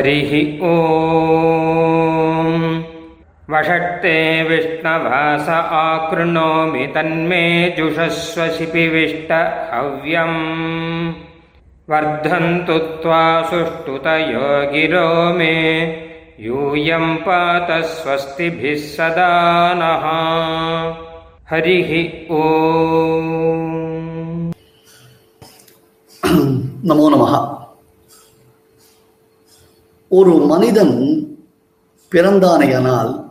हरिः ओ वषट्ते विष्णवास आकृणोमि तन्मे तन्मेजुषस्व शिपिविष्टहव्यम् वर्धन्तु त्वा सुष्ठुतयो सुष्टुतयो गिरोमे यूयम् पातस्वस्तिभिः सदा नः। हरिः ओ नमो नमः। ஒரு மனிதன் பிறந்தானையானால்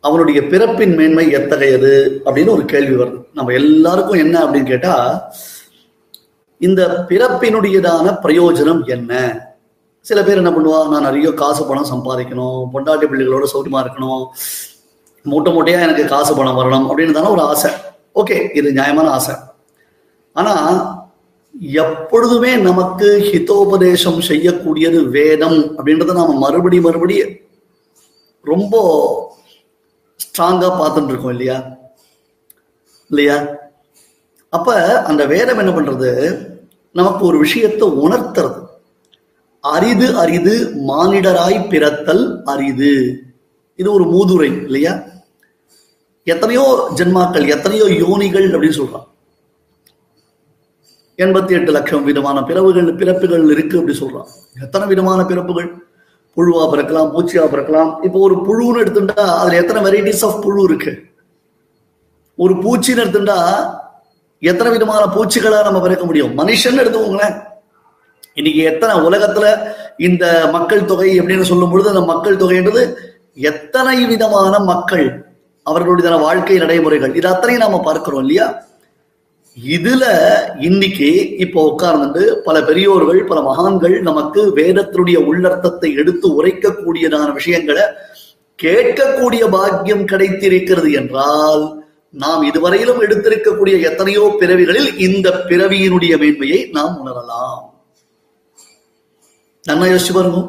அவனுடைய பிறப்பின் மேன்மை எத்தகையது அப்படின்னு ஒரு கேள்வி வருது நம்ம எல்லாருக்கும் என்ன அப்படின்னு கேட்டா இந்த பிறப்பினுடையதான பிரயோஜனம் என்ன? சில பேர் என்ன பண்ணுவா நான் நிறைய காசு பணம் சம்பாதிக்கணும் பொண்டாட்டி பிள்ளைகளோட சௌரியமா இருக்கணும் மூட்டை மூட்டையா எனக்கு காசு பணம் வரணும் அப்படின்னு தானே ஒரு ஆசை. ஓகே இது நியாயமான ஆசை. ஆனா எப்பொழுதுமே நமக்கு ஹிதோபதேசம் செய்யக்கூடியது வேதம் அப்படின்றத நாம மறுபடி மறுபடி ரொம்ப ஸ்ட்ராங்கா பார்த்துட்டு இருக்கோம் இல்லையா? இல்லையா? அப்ப அந்த வேதம் என்ன பண்றது? நமக்கு ஒரு விஷயத்தை உணர்த்துறது. அரிது அரிது மானிடராய் பிறத்தல் அரிது. இது ஒரு மூதுரை இல்லையா? எத்தனையோ ஜென்மாக்கள் எத்தனையோ யோனிகள் அப்படின்னு சொல்றான். எண்பத்தி எட்டு லட்சம் விதமான பிறவுகள் பிறப்புகள் இருக்கு அப்படி சொல்றான். எத்தனை விதமான பிறப்புகள்? புழுவா பிறக்கலாம் பூச்சியா பிறக்கலாம். இப்போ ஒரு புழுன்னு எடுத்துட்டா அதுல எத்தனை வெரைட்டிஸ் ஆஃப் புழு இருக்கு? ஒரு பூச்சின்னு எடுத்துட்டா எத்தனை விதமான பூச்சிகளா நம்ம பிறக்க முடியும்? மனுஷன் எடுத்துக்கோங்களேன். இன்னைக்கு எத்தனை உலகத்துல இந்த மக்கள் தொகை அப்படின்னு சொல்லும் பொழுது அந்த மக்கள் தொகைன்றது எத்தனை விதமான மக்கள் அவர்களுடைய வாழ்க்கை நடைமுறைகள். இது அத்தனையும் நாம பார்க்கிறோம் இல்லையா? இதுல இன்னைக்கு இப்போ உட்கார்ந்துட்டு பல பெரியோர்கள் பல மகான்கள் நமக்கு வேதத்தினுடைய உள்ளர்த்தத்தை எடுத்து உரைக்கக்கூடியதான விஷயங்களை கேட்கக்கூடிய பாக்கியம் கிடைத்திருக்கிறது என்றால் நாம் இதுவரையிலும் எடுத்திருக்கக்கூடிய எத்தனையோ பிறவிகளில் இந்த பிறவியினுடைய மேன்மையை நாம் உணரலாம். நன்னா யோசிச்சு பாருங்க.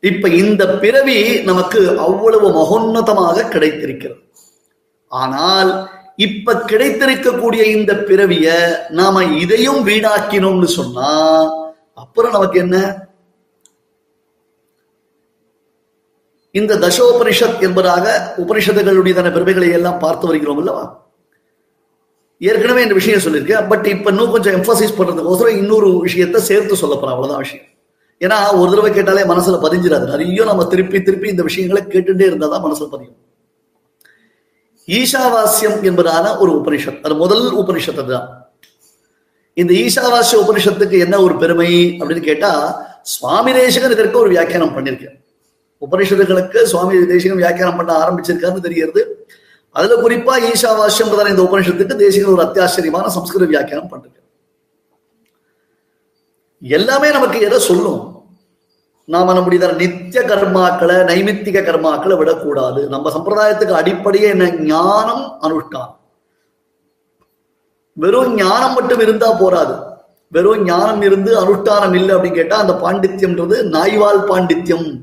இப்ப இந்த பிறவி நமக்கு அவ்வளவு மகோன்னதமாக கிடைத்திருக்கிறது. ஆனால் இப்ப கிடைத்திருக்கக்கூடிய இந்த பிறவிய நாம இதையும் வீணாக்கினோம்னு சொன்னா அப்புறம் நமக்கு என்ன? இந்த தசோபனிஷத் என்பதாக உபனிஷத்துகளுடைய பெருமைகளை எல்லாம் பார்த்து வருகிறோம் அல்லவா? ஏற்கனவே இந்த விஷயம் சொல்லியிருக்கேன். பட் இப்ப இன்னும் கொஞ்சம் எம்பசைஸ் பண்றதுக்கோசரம் இன்னொரு விஷயத்த சேர்த்து சொல்ல போறேன் அவ்வளவுதான் விஷயம். ஏன்னா ஒரு தடவை கேட்டாலே மனசுல பதிஞ்சிடாது நிறைய நம்ம திருப்பி திருப்பி இந்த விஷயங்களை கேட்டுட்டே இருந்தாதான் மனசுல பதியும். ஈஷாவாஸ்யம் என்பதான ஒரு உபனிஷத். அது முதல் உபனிஷத்து தான். இந்த ஈஷாவாசிய உபனிஷத்துக்கு என்ன ஒரு பெருமை அப்படின்னு கேட்டா சுவாமி தேசிகன் இதற்கு ஒரு வியாக்கியானம் பண்ணியிருக்கேன். உபனிஷத்துகளுக்கு சுவாமி தேசிகன் வியாக்கியானம் பண்ண ஆரம்பிச்சிருக்காருன்னு தெரியறது அதுல குறிப்பா ஈஷாவாசியம் இந்த உபனிஷத்துக்கு தேசிகன் ஒரு அத்தியாச்சரியமான சம்ஸ்கிருத வியாக்கியானம் பண்ணிருக்க எல்லாமே நமக்கு எதை சொல்லும்? நாம நம்முடைய நித்திய கர்மாக்களை நைமித்திக கர்மாக்களை விடக்கூடாது. நம்ம சம்பிரதாயத்துக்கு அடிப்படையே என்ன? ஞானம் அனுஷ்டானம். வெறும் ஞானம் மட்டும் இருந்தா போராது வெறும் ஞானம் இருந்து அனுஷ்டானம் இல்லை அப்படின்னு கேட்டா அந்த பாண்டித்யம்ன்றது நாய்வால் பாண்டித்யம்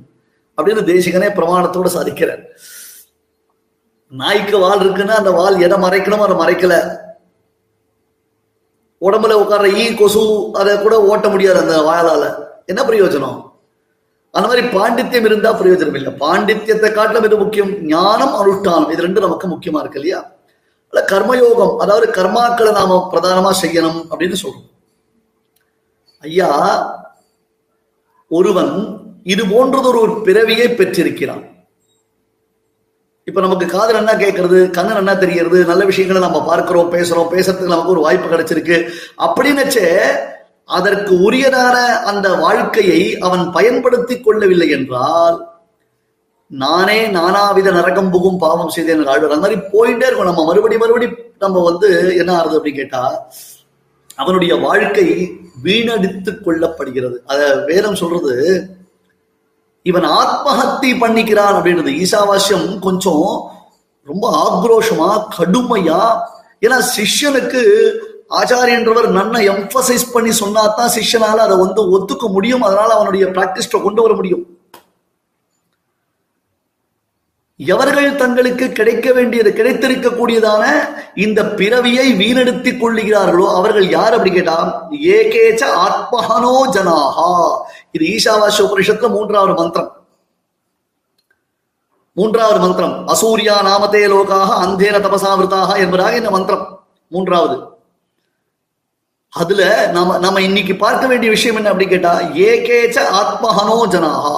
அப்படின்னு தேசிகனே பிரமாணத்தோட சாதிக்கிறார். நாய்க்கு வால் இருக்குன்னா அந்த வால் எதை மறைக்கணும் அதை மறைக்கல. உடம்புல உட்கார்ற ஈ கொசு அதை கூட ஓட்ட முடியாது அந்த வாயால என்ன பிரயோஜனம்? அந்த மாதிரி பாண்டித்யம் இருந்தா பிரயோஜனம் இல்லை. பாண்டித்யத்தை காட்டிலும் இது முக்கியம்? ஞானம் அனுஷ்டானம். இது ரெண்டு நமக்கு முக்கியமா இருக்கு இல்லையா? அல்ல கர்மயோகம் அதாவது கர்மாக்களை நாம பிரதானமா செய்யணும் அப்படின்னு சொல்றோம். ஐயா ஒருவன் இது போன்றதொரு ஒரு பிறவியை பெற்றிருக்கிறான். இப்ப நமக்கு காதல் என்ன கேட்கறது? கண்ணன் என்ன தெரியறது நல்ல விஷயங்களை நம்ம பார்க்கிறோம் பேசுறோம் பேசுறதுக்கு நமக்கு ஒரு வாய்ப்பு கிடைச்சிருக்கு. அப்படின்னுச்சே அதற்கு உரியதான அந்த வாழ்க்கையை அவன் பயன்படுத்திக் கொள்ளவில்லை என்றால் நானே நானாவித நரகம் புகும் பாவம் செய்தேன் ஆழ்வார். அந்த மாதிரி போயிட்டே இருக்கும். நம்ம மறுபடி மறுபடி நம்ம வந்து என்ன ஆறுது அப்படின்னு கேட்டா அவனுடைய வாழ்க்கை வீணடித்து கொள்ளப்படுகிறது. அத வேதம் சொல்றது இவன் ஆத்மஹத்தி பண்ணிக்கிறான் அப்படின்றது. ஈசாவாசியம் கொஞ்சம் ரொம்ப ஆக்ரோஷமா கடுமையா ஏன்னா சிஷ்யனுக்கு ஆச்சாரியன்றவர் நன்னை எம்பசைஸ் பண்ணி சொன்னாதான் சிஷ்யனால அதை வந்து ஒத்துக்க முடியும். அதனால அவனுடைய பிராக்டிஸ்ட கொண்டு வர முடியும். எவர்கள் தங்களுக்கு கிடைக்க வேண்டியது கிடைத்திருக்கக்கூடியதான இந்த பிறவியை வீணெடுத்திக் கொள்ளுகிறார்களோ அவர்கள் யார் அப்படி கேட்டா? ஏகேச்ச ஆத்மஹனோ ஜனாகா இது ஈஷாவாசிய உபனிஷத்துல மூன்றாவது மந்திரம். மூன்றாவது மந்திரம். அசூரியா நாமதே லோகாக அந்தேன தபசாவிருத்தாக என்பதாக இந்த மந்திரம். மூன்றாவது. அதுல நாம நம்ம இன்னைக்கு பார்க்க வேண்டிய விஷயம் என்ன அப்படி கேட்டா ஏகேச்ச ஆத்மஹனோ ஜனாகா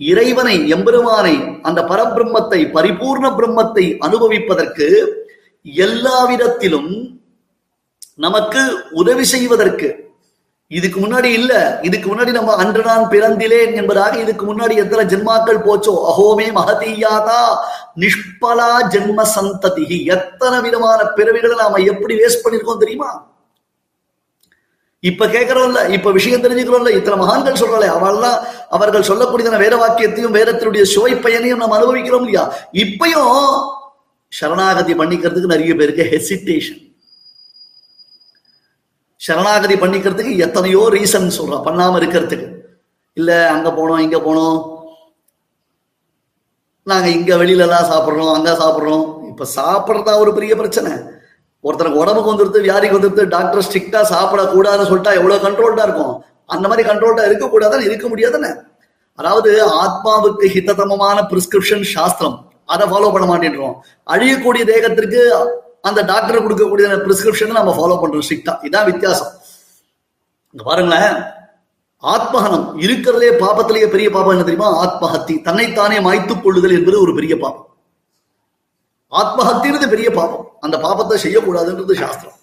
இறைவனை எம்பெருமானை அந்த பரபிரம்மத்தை பரிபூர்ண பிரம்மத்தை அனுபவிப்பதற்கு எல்லா விதத்திலும் நமக்கு உதவி செய்வதற்கு. இதுக்கு முன்னாடி இல்ல இதுக்கு முன்னாடி நம்ம அன்று நான் பிறந்திலேன் என்பதாக இதுக்கு முன்னாடி எத்தனை ஜென்மாக்கள் போச்சோ அஹோமே மகதீயாதா நிஷ்பலா ஜென்ம சந்ததி எத்தனை விதமான பிறவிகளை நாம எப்படி வேஸ்ட் பண்ணிருக்கோம் தெரியுமா? இப்ப கேட்கிறோம்ல இப்ப விஷயம் தெரிஞ்சுக்கிறோம்ல இத்தனை மகான்கள் சொல்றோம்ல அவள்லாம் அவர்கள் சொல்லக்கூடியதான வேத வாக்கியத்தையும் வேதத்தினுடைய சுவை பயனையும் நம்ம அனுபவிக்கிறோம் இல்லையா? இப்பயும் சரணாகதி பண்ணிக்கிறதுக்கு நிறைய பேருக்கு ஹெசிடேஷன் சரணாகதி பண்ணிக்கிறதுக்கு எத்தனையோ ரீசன் சொல்றான் பண்ணாம இருக்கிறதுக்கு. இல்ல அங்க போனோம் இங்க போனோம். நாங்க இங்க வெளியில எல்லாம் சாப்பிடுறோம் அங்க சாப்பிடுறோம். இப்ப சாப்பிடுறதா ஒரு பெரிய பிரச்சனை. ஒருத்தனுக்கு உடம்புக்கு வந்துருது வியாதிக்கு வந்துருது டாக்டர் ஸ்ட்ரிக்டா சாப்பிடக்கூடாதுன்னு சொல்லிட்டா எவ்வளவு கண்ட்ரோல்டா இருக்கும்? அந்த மாதிரி கண்ட்ரோல்டா இருக்கக்கூடாதுன்னு இருக்க முடியாதுன்னு அதாவது ஆத்மாவுக்கு ஹிததமமான பிரிஸ்கிரிப்ஷன் சாஸ்திரம். அதை ஃபாலோ பண்ண மாட்டேன்றோம். அழியக்கூடிய தேகத்திற்கு அந்த டாக்டர் கொடுக்கக்கூடிய பிரிஸ்கிரிப்ஷன் நம்ம ஃபாலோ பண்றோம் ஸ்ட்ரிக்டா இதான் வித்தியாசம். இங்க பாருங்களேன். ஆத்மஹனம் இருக்கிறதே பாபத்திலேயே பெரிய பாபம் என்ன தெரியுமா? ஆத்மஹத்தி. தன்னைத்தானே மாய்த்துக் கொள்ளுதல் என்பது ஒரு பெரிய பாபம். ஆத்மஹத்தியது பெரிய பாபம். அந்த பாபத்தை செய்யக்கூடாதுன்றது சாஸ்திரம்.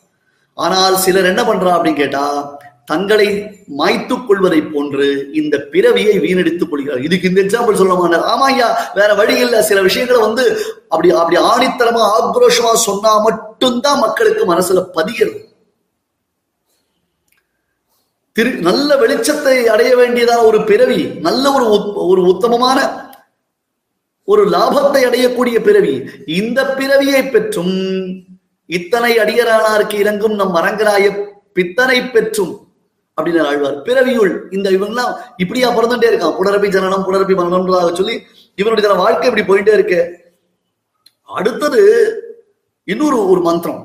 ஆனால் சிலர் என்ன பண்றா அப்படின்னு கேட்டா தங்களை மாய்த்துக் கொள்வதை போன்று இந்த பிறவியை வீணடித்துக் கொள்கிறார் இதுக்கு இந்த எக்ஸாம்பிள் சொல்ல மாட்டார் ஆமா ஐயா வேற வழி இல்ல. சில விஷயங்களை வந்து அப்படி அப்படி ஆணித்தரமா ஆக்ரோஷமா சொன்னா மட்டும்தான் மக்களுக்கு மனசுல பதிகிறது. திரு நல்ல வெளிச்சத்தை அடைய வேண்டியதான ஒரு பிறவி நல்ல ஒரு ஒரு உத்தமமான ஒரு லாபத்தை அடையக்கூடிய பிறவி இந்த பிறவியை பெற்றும் இத்தனை அடியரானாருக்கு இறங்கும் நம் மரங்கராய பித்தனை பெற்றும் அப்படின்னு ஆழ்வார். பிறவியுள் இந்த இவங்கெல்லாம் இப்படியா பிறந்துட்டே இருக்கான். புனரப்பி ஜனனம் புனரப்பி மரணம்ன்றதாக சொல்லி இவனுடைய வாழ்க்கை இப்படி போயிட்டே இருக்கு. அடுத்தது இன்னொரு ஒரு மந்திரம்.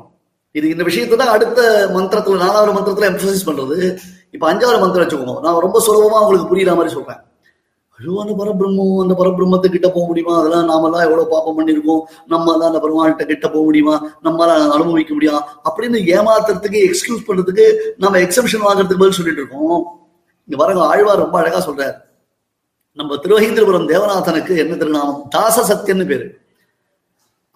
இது இந்த விஷயத்தை தான் அடுத்த மந்திரத்துல நாலாவது மந்திரத்துல எம்பசைஸ் பண்றது. இப்ப அஞ்சாவது மந்திரம் வச்சுக்கோங்க. நான் ரொம்ப சுலபமா உங்களுக்கு புரியுற மாதிரி சொல்றேன். ஐயோ அந்த பரபிரம்மம் அந்த பரபிரம்மத்தை கிட்ட போக முடியுமா? அதெல்லாம் நாமெல்லாம் எவ்வளவு பாப்பம் பண்ணிருக்கோம் நம்மளால அந்த பெருமாள்கிட்ட கிட்ட போக முடியுமா? நம்மளால அனுபவிக்க முடியும் அப்படின்னு ஏமாத்துறதுக்கு எக்ஸ்கியூஸ் பண்றதுக்கு நம்ம எக்ஸப்ஷன் வாங்குறதுக்கு பதில் சொல்லிட்டு இருக்கோம். இங்க வரங்க ஆழ்வார் ரொம்ப அழகா சொல்றாரு. நம்ம திருவகீந்திரபுரம் தேவநாதனுக்கு என்ன திருநாமம்? தாச சத்தியன்னு பேரு.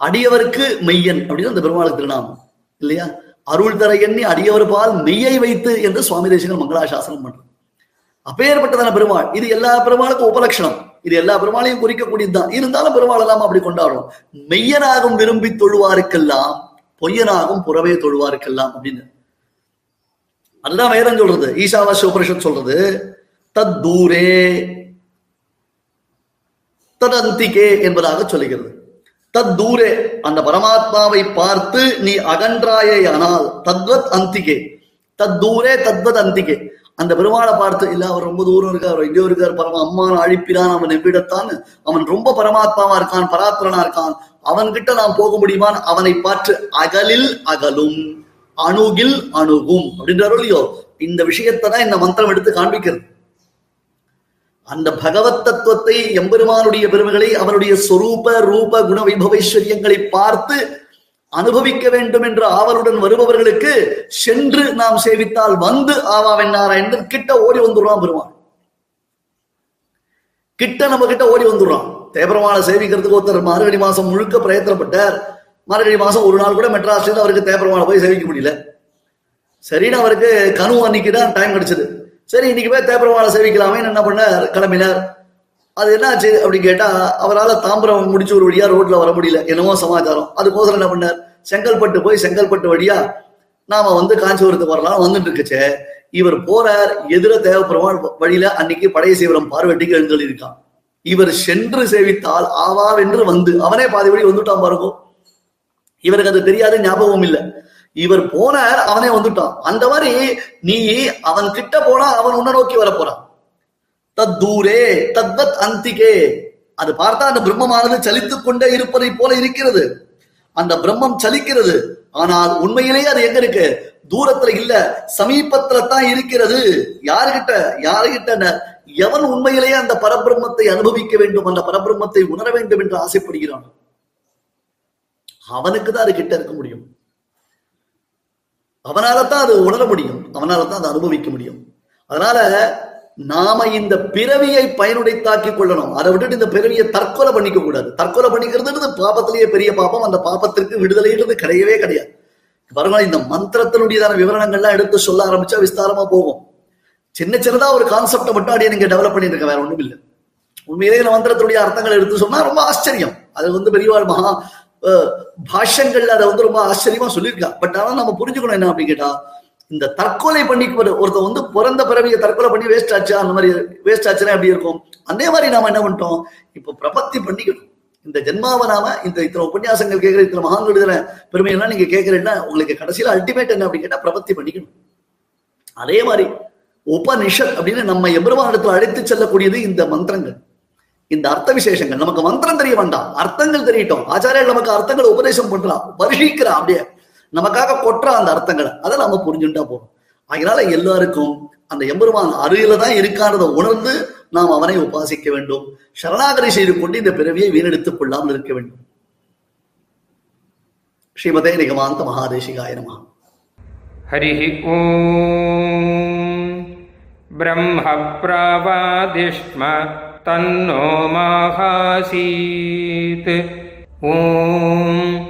அடியவருக்கு மெய்யன் அப்படின்னு அந்த பெருமாளுக்கு திருநாமம். இல்லையா? அருள் தர எண்ணி அடியவர் பால் மெய்யை வைத்து என்று சுவாமி மங்களா மங்களாசாசனம் பண்றார். அப்பேற்பட்டதான பெருமாள். இது எல்லா பெருமாளுக்கும் உபலட்சணம். இது எல்லா பெருமாளையும் குறிக்கக்கூடியதுதான். இருந்தாலும் பெருமாள் எல்லாம் அப்படி கொண்டாடுறோம். மெய்யனாகும் விரும்பி தொழுவாருக்கெல்லாம் பொய்யனாகும் புறவே தொழுவாருக்கெல்லாம் அப்படின்னு. அதுதான் வேதம் சொல்றது. ஈசாவாசி உபரிஷத் சொல்றது. தத் தூரே ததந்திகே என்பதாக சொல்லுகிறது. தத் தூரே அந்த பரமாத்மாவை பார்த்து நீ அகன்றாயேயானால் தத்வத் அந்திகே. தத் தூரே தத்வத் அந்திகே. அந்த பெருமாளை பார்த்து இல்ல அவர் ரொம்ப தூரம் இருக்கார் அவர் எங்கேயோ இருக்கார் பரம அம்மான அழிப்பிறான் அவன் எவ்விடத்தான் அவன் ரொம்ப பரமாத்மாவா இருக்கான் பராத்திரனா இருக்கான் அவன்கிட்ட நாம் போக முடியுமான் அவனை பார்த்து அகலில் அகலும் அணுகில் அணுகும். அப்படின்றாரோ இல்லையோ இந்த விஷயத்தை தான் இந்த மந்திரம் எடுத்து காண்பிக்கிறது. அந்த பகவத் தத்துவத்தை எம்பெருமானுடைய பெருமைகளை அவனுடைய சொரூப ரூப குண வைபவைஸ்வரியங்களை பார்த்து அனுபவிக்க வேண்டும் என்ற ஆவலுடன் வருபவர்களுக்கு சென்று நாம் சேவித்தால் வந்து ஆவாவென்னாரா என்று கிட்ட ஓடி வந்துடுறான் பெருமான். கிட்ட நம்ம கிட்ட ஓடி வந்துடுறான். தேபரமான சேவிக்கிறதுக்கு ஒருத்தர் மார்கழி மாசம் முழுக்க பிரயத்தனப்பட்டார். மார்கழி மாசம் ஒரு நாள் கூட மெட்ராஸ்ல அவருக்கு தேபரமான போய் சேவிக்க முடியல. சரின்னு அவருக்கு கனு அன்னைக்கு தான் டைம் கிடைச்சது. சரி இன்னைக்கு போய் தேப்பரவாளை சேவிக்கலாமே என்ன பண்ணார்? கிளம்பினார். அது என்னாச்சு அப்படின்னு கேட்டா அவரால் தாம்பரம் முடிச்சு ஒரு வழியா ரோட்ல வர முடியல. என்னவோ சமாச்சாரம். அதுக்கோசரம் என்ன பண்ணார்? செங்கல்பட்டு போய் செங்கல்பட்டு வழியா நாம வந்து காஞ்சிபுரத்துக்கு வரலாம். வந்துட்டு இருக்குச்சே. இவர் போறார். எதிர தேவப்பெருமாள் வழியில அன்னைக்கு படைய சேவரம் பார்வட்டிக்கு எழுந்தொழி இருக்கான் இவர் சென்று சேவித்தால் ஆவாவென்று வந்து. அவனே பாதி வழி வந்துட்டான் பாருங்க. இவருக்கு அது தெரியாது ஞாபகம் இல்லை. இவர் போனார் அவனே வந்துட்டான். அந்த மாதிரி நீ அவன் கிட்ட போனா அவன் உன்னை நோக்கி வர போறான். தத்தூரே தத்வத் அந்திகே. அது பார்த்தா அந்த பிரம்மமானது சலித்துக் கொண்டே இருப்பதை போல இருக்கிறது. அந்த பிரம்மம் சலிக்கிறது. ஆனால் உண்மையிலேயே அது எங்க இருக்கு? தூரத்துல இல்ல சமீபத்துல தான் இருக்கிறது. யாருகிட்ட? யாருகிட்ட? எவன் உண்மையிலேயே அந்த பரபிரம்மத்தை அனுபவிக்க வேண்டும்? அந்த பரபிரம்மத்தை உணர வேண்டும் என்று ஆசைப்படுகிறான். அவனுக்கு தான் அது கிட்ட இருக்க முடியும். அவனால தான் அது உணர முடியும். அவனால தான் அதை அனுபவிக்க முடியும். அதனால நாம இந்த பிறவியை பயனுடைத்தாக்கி கொள்ளணும். அதை விட்டுட்டு இந்த பிறவியை தற்கொலை பண்ணிக்க கூடாது. தற்கொலை பண்ணிக்கிறது பாபத்திலேயே பெரிய பாபம். அந்த பாபத்திற்கு விடுதலைன்றது கிடையவே கிடையாது. பாருங்க இந்த மந்திரத்தினுடையதான விவரணங்கள்லாம் எடுத்து சொல்ல ஆரம்பிச்சா விஸ்தாரமா போகும். சின்ன சின்னதா ஒரு கான்செப்டை மட்டும் அப்படியே நீங்க டெவலப் பண்ணிட்டு இருக்க வேற ஒண்ணும் இல்லை. உண்மையிலேயே இந்த மந்திரத்துடைய அர்த்தங்களை எடுத்து சொன்னா ரொம்ப ஆச்சரியம். அது வந்து பெரியவாள் மகா பாஷ்யங்கள்ல அதை வந்து ரொம்ப ஆச்சரியமா சொல்லியிருக்கா. பட் ஆனா நம்ம புரிஞ்சுக்கணும் என்ன அப்படின்னு கேட்டா இந்த தற்கொலை பண்ணி ஒருத்தர் வந்து பிறந்த பிறவிய தற்கொலை பண்ணி வேஸ்ட் ஆச்சு? அந்த மாதிரி வேஸ்ட் ஆச்சுன்னா எப்படி இருக்கும்? அதே மாதிரி நாம என்ன பண்ணிட்டோம்? இப்போ பிரபத்தி பண்ணிக்கணும். இந்த ஜென்மாவை நாம இந்த இத்தனை உபன்யாசங்கள் கேட்கிற இத்தனை மகான்கள் எழுதுற பெருமையெல்லாம் நீங்க கேட்கறீங்கன்னா உங்களுக்கு கடைசியில அல்டிமேட் என்ன அப்படின்னு கேட்டா பிரபத்தி பண்ணிக்கணும். அதே மாதிரி உபனிஷத் அப்படின்னு நம்ம எம்பெருமானிடத்துல அழைத்து செல்லக்கூடியது இந்த மந்திரங்கள். இந்த அர்த்த விசேஷங்கள். நமக்கு மந்திரம் தெரிய வேண்டாம். அர்த்தங்கள் தெரியட்டும். ஆச்சாரியர் நமக்கு அர்த்தங்களை உபதேசம் பண்றான். வருஷிக்கிறான் அப்படியே. நமக்காக கொட்டுற அந்த அர்த்தங்களை அதை நம்ம புரிஞ்சுட்டா போறோம் அதனால எல்லாருக்கும் அந்த எம்பெருமான் அருகில தான் இருக்கான்றதை உணர்ந்து நாம் அவனை உபாசிக்க வேண்டும். சரணாகரி செய்து கொண்டு இந்த பிறவியை வீணெடுத்துக் கொள்ளாமல் இருக்க வேண்டும். ஸ்ரீமதே நிகமாந்த மகாதேசிகாய காயனமா ஹரி ஓம். பிரம்ம பிராவாதிஷ்ம தன்னோ மாகாசீத். ஓம்.